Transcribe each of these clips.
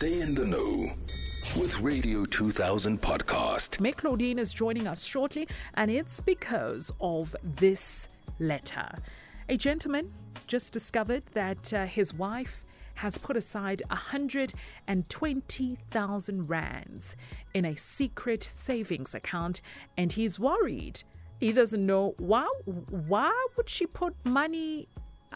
Stay in the know with Radio 2000 podcast. Mme Claudine is joining us shortly, and it's because of this letter. A gentleman just discovered that uh, his wife has put aside 120,000 rands in a secret savings account, and he's worried. He doesn't know why. Why would she put money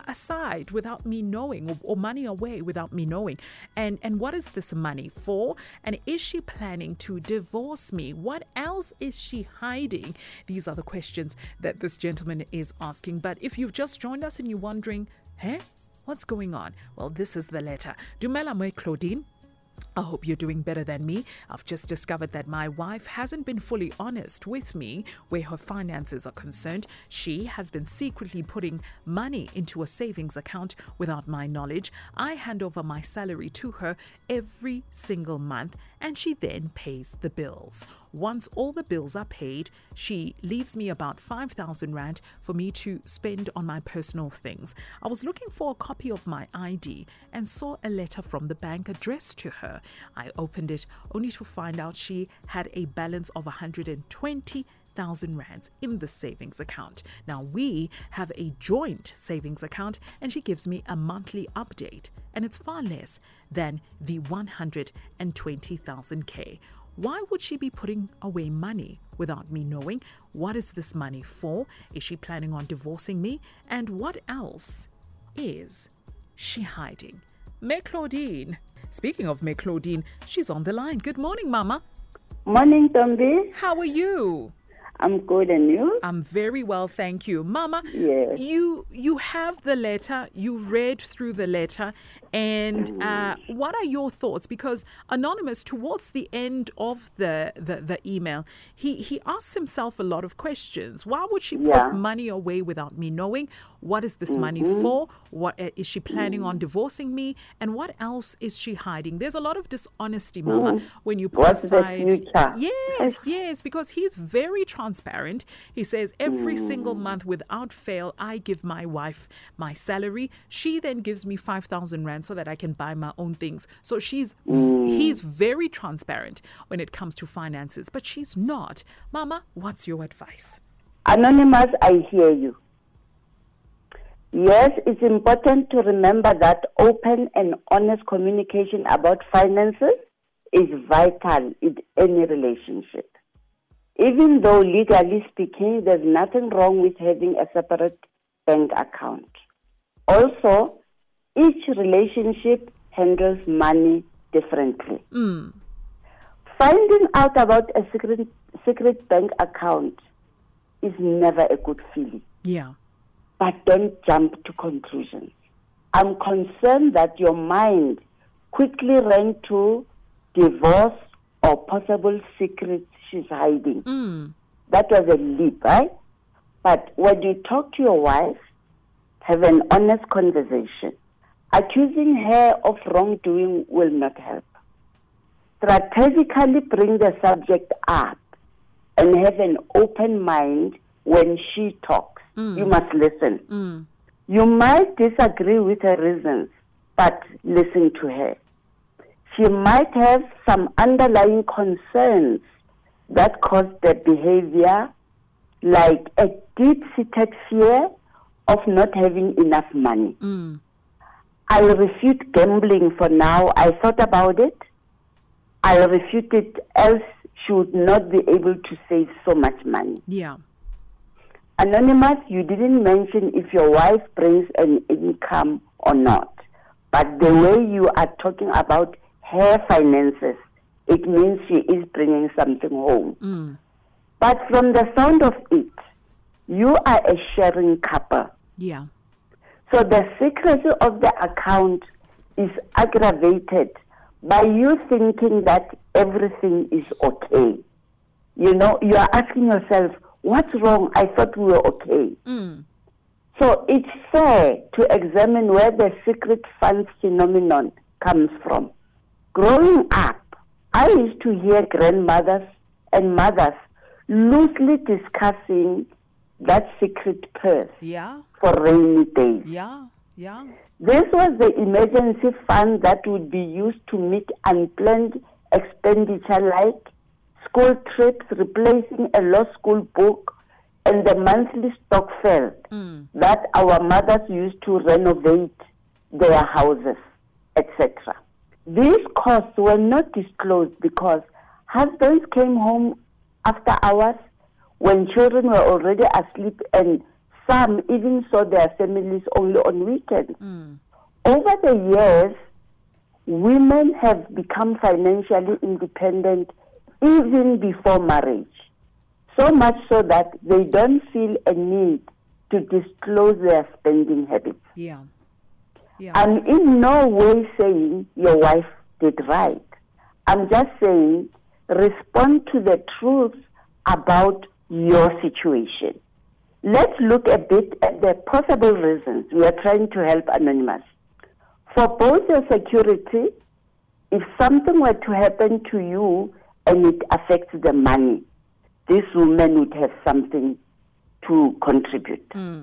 aside without me knowing or, or, money away without me knowing. And and what is this money for? And is she planning to divorce me? What else is she hiding? These are the questions that this gentleman is asking. But if you've just joined us and you're wondering hey what's going on? Well this is the letter. Dumela claudine I hope you're doing better than me. I've just discovered that my wife hasn't been fully honest with me where her finances are concerned. She has been secretly putting money into a savings account without my knowledge. I hand over my salary to her every single month and she then pays the bills. Once all the bills are paid, she leaves me about 5,000 Rand for me to spend on my personal things. I was looking for a copy of my ID and saw a letter from the bank addressed to her. I opened it only to find out she had a balance of 120 thousand rands in the savings account. Now we have a joint savings account and she gives me a monthly update and it's far less than the 120,000k. Why would she be putting away money without me knowing? What is this money for? Is she planning on divorcing me? And what else is she hiding? Mme Claudine. Speaking of Mme Claudine, she's on the line. Good morning, Mama. Morning, Tombi. How are you? I'm good, and you? I'm very well, thank you, Mama. Yes. You you have the letter. You read through the letter, and uh, what are your thoughts? Because anonymous, towards the end of the, the, the email, he he asks himself a lot of questions. Why would she put Yeah. money away without me knowing? What is this money Mm-hmm. for? What uh, is she planning on divorcing me? And what else is she hiding? There's a lot of dishonesty, Mama, when you put. What's the aside. future? Yes, yes, because he's very transparent. He says every single month, without fail, I give my wife my salary. She then gives me five thousand rand so that I can buy my own things. So she's he's very transparent when it comes to finances, but she's not. Mama, what's your advice? Anonymous, I hear you. Yes, it's important to remember that open and honest communication about finances is vital in any relationship. Even though legally speaking, there's nothing wrong with having a separate bank account. Also, each relationship handles money differently. Hmm. Finding out about a secret, secret bank account is never a good feeling Yeah. but don't jump to conclusions. I'm concerned that your mind quickly ran to divorce or possible secrets she's hiding. Hmm. That was a leap, right? But when you talk to your wife, have an honest conversation. Accusing her of wrongdoing will not help. Strategically bring the subject up and have an open mind when she talks. Hmm. You must listen. Hmm. You might disagree with her reasons, but listen to her. She might have some underlying concerns that cause the behavior, like a deep seated fear of not having enough money. Mm. I'll refute gambling for now. I thought about it. I'll refute it, else she would not be able to save so much money. Yeah. Anonymous, you didn't mention if your wife brings an income or not. But the way you are talking about her finances, it means she is bringing something home. Mm. But from the sound of it, you are a sharing couple. Yeah. So the secrecy of the account is aggravated by you thinking that everything is okay. You know, you are asking yourself, what's wrong? I thought we were okay. Mm. So it's fair to examine where the secret funds phenomenon comes from. Growing up, I used to hear grandmothers and mothers loosely discussing that secret purse Yeah. for rainy days. Yeah. Yeah. This was the emergency fund that would be used to meet unplanned expenditure like school trips, replacing a lost school book, and the monthly stock fell hmm. that our mothers used to renovate their houses, etc. These costs were not disclosed because husbands came home after hours when children were already asleep and some even saw their families only on weekends. Mm. Over the years, women have become financially independent even before marriage. So much so that they don't feel a need to disclose their spending habits. Yeah. Yeah. I'm in no way saying your wife did right. I'm just saying respond to the truth about your situation. Let's look a bit at the possible reasons we are trying to help Anonymous. For both your security, if something were to happen to you and it affects the money, this woman would have something to contribute. Hmm.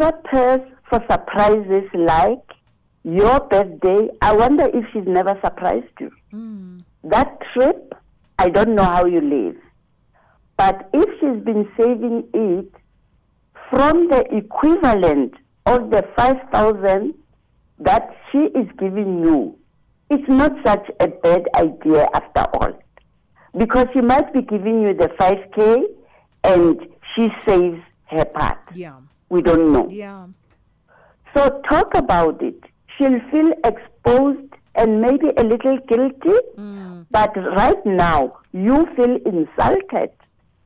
Extra pairs for surprises like your birthday. I wonder if she's never surprised you. Hmm. That trip, I don't know how you live. But if she's been saving it from the equivalent of the 5,000 that she is giving you, it's not such a bad idea after all. Because she might be giving you the 5K and she saves her part. yeah. We don't know. Yeah. So talk about it. She'll feel exposed and maybe a little guilty, mm. but right now you feel insulted.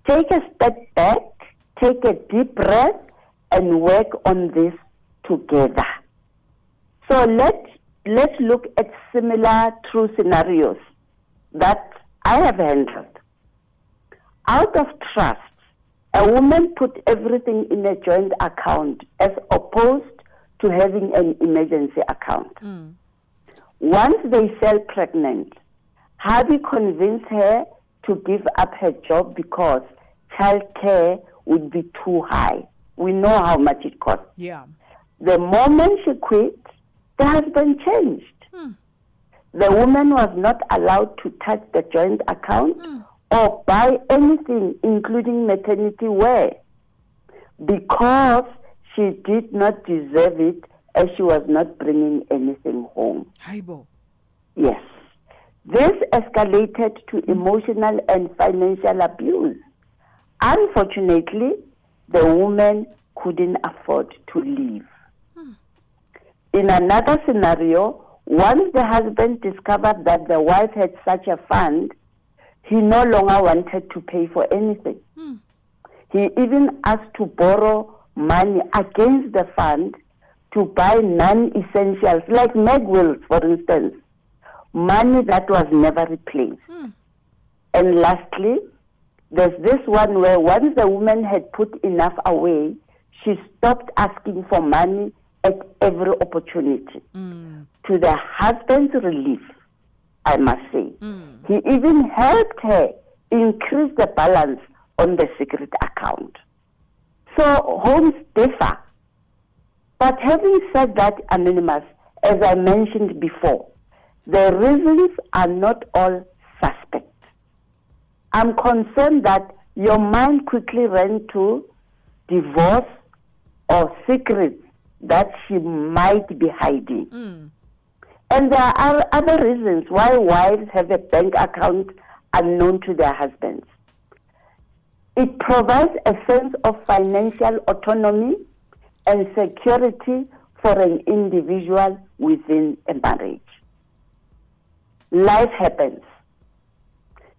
Take a step back, take a deep breath, and work on this together. So let let's look at similar true scenarios that I have handled. Out of trust, a woman put everything in a joint account as opposed to having an emergency account. Hmm. Once they fell pregnant, hubby convinced her to give up her job because child care would be too high. We know how much it costs. Yeah. The moment she quit, the husband changed. Hmm. The woman was not allowed to touch the joint account hmm. Or buy anything, including maternity wear, because she did not deserve it as she was not bringing anything home. Haibo. Yes. This escalated to emotional and financial abuse. Unfortunately, the woman couldn't afford to leave. Hmm. In another scenario, once the husband discovered that the wife had such a fund, he no longer wanted to pay for anything. Hmm. He even asked to borrow money against the fund to buy non-essentials like Megwills, for instance, money that was never replaced. Hmm. And lastly, there's this one where once the woman had put enough away, she stopped asking for money at every opportunity. Hmm. To the husband's relief, I must say. Hmm. He even helped her increase the balance on the secret account. So homes differ. But having said that, Anonymous, as I mentioned before, the reasons are not all suspect. I'm concerned that your mind quickly ran to divorce or secrets that she might be hiding. Hmm. And there are other reasons why wives have a bank account unknown to their husbands. It provides a sense of financial autonomy and security for an individual within a marriage. Life happens.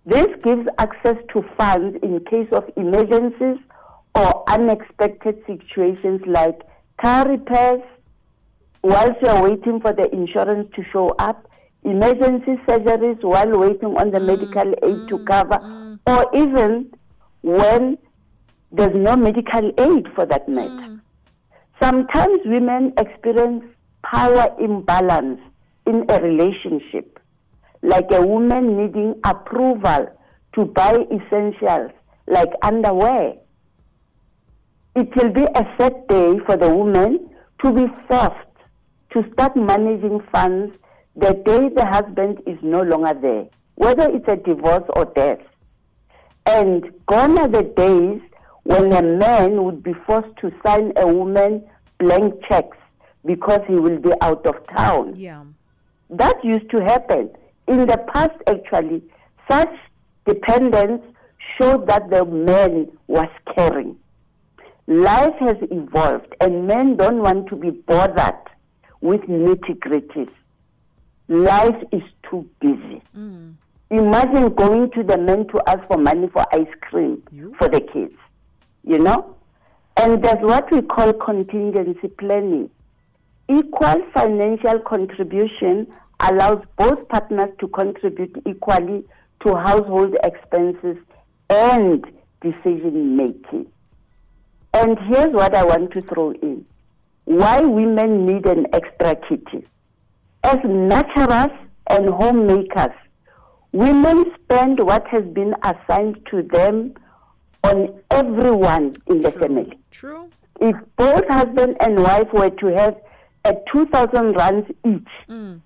This gives access to funds in case of emergencies or unexpected situations like car repairs, whilst you're waiting for the insurance to show up, emergency surgeries while waiting on the medical aid to cover, mm. or even when there's no medical aid for that matter. Mm. Sometimes women experience power imbalance in a relationship, like a woman needing approval to buy essentials like underwear. It will be a sad day for the woman to be forced to start managing funds the day the husband is no longer there, whether it's a divorce or death. And gone are the days when a man would be forced to sign a woman blank checks because he will be out of town. Yeah. That used to happen. In the past, actually, such dependence showed that the man was caring. Life has evolved, and men don't want to be bothered with nitty gritties. Life is too busy. Mm. Imagine going to the men to ask for money for ice cream You? for the kids, you know? And there's what we call contingency planning. Equal financial contribution allows both partners to contribute equally to household expenses and decision making. And here's what I want to throw in why women need an extra kitty. As nurturers and homemakers, women spend what has been assigned to them on everyone in the family. True. If both husband and wife were to have a 2,000 rands each, Mm.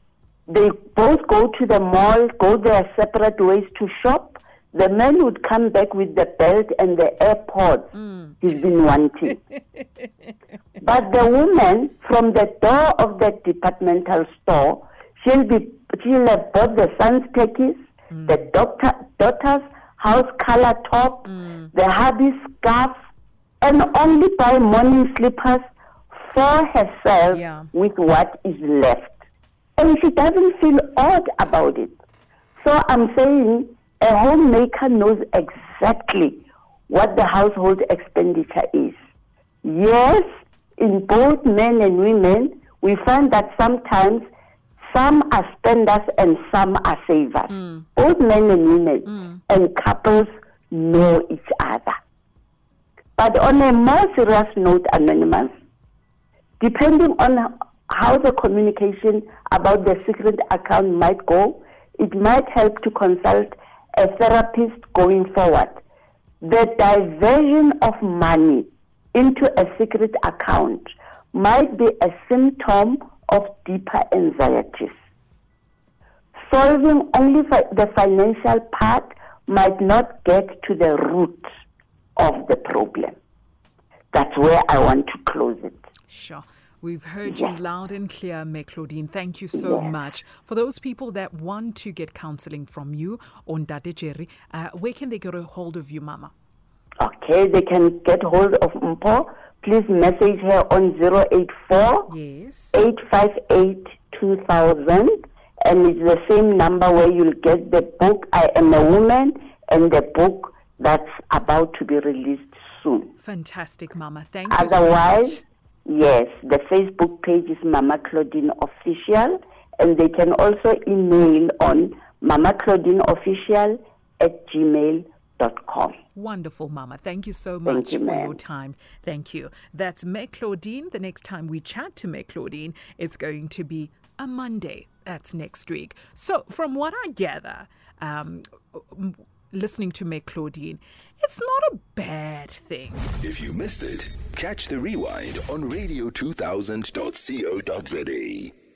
they both go to the mall, go their separate ways to shop. The man would come back with the belt and the AirPods Mm. he's been wanting. but the woman from the door of the departmental store, she'll be she'll have bought the son's techies, mm. the doctor, daughter's house color top, mm. the hubby's scarf, and only buy morning slippers for herself Yeah. with what is left. And she doesn't feel odd about it. So I'm saying a homemaker knows exactly what the household expenditure is. Yes, in both men and women, we find that sometimes some are spenders and some are savers. Hmm. Both men and women hmm. and couples know each other. But on a more serious note, Anonymous, depending on how the communication about the secret account might go, it might help to consult a therapist going forward. The diversion of money into a secret account might be a symptom of deeper anxieties. Solving only the financial part might not get to the root of the problem. That's where I want to close it. Sure. We've heard you loud and clear, Mme Claudine. Thank you so much. For those people that want to get counseling from you on Dade Jerry, uh, where can they get a hold of you, Mama? Okay, they can get hold of Mpo. Please message her on 084 Yes. 858 2000. And it's the same number where you'll get the book, I Am a Woman, and the book that's about to be released soon. Fantastic, Mama. Thank you Otherwise, much. yes, the Facebook page is Mama Claudine Official, and they can also email on Mama Claudine Official at gmail.com. Wonderful, Mama. Thank you so Thank much you, for your time. Thank you. That's Mme Claudine. The next time we chat to Mme Claudine, it's going to be a Monday. That's next week. So, from what I gather, um, listening to Mme Claudine, it's not a bad thing. If you missed it, catch the rewind on radio2000.co.za.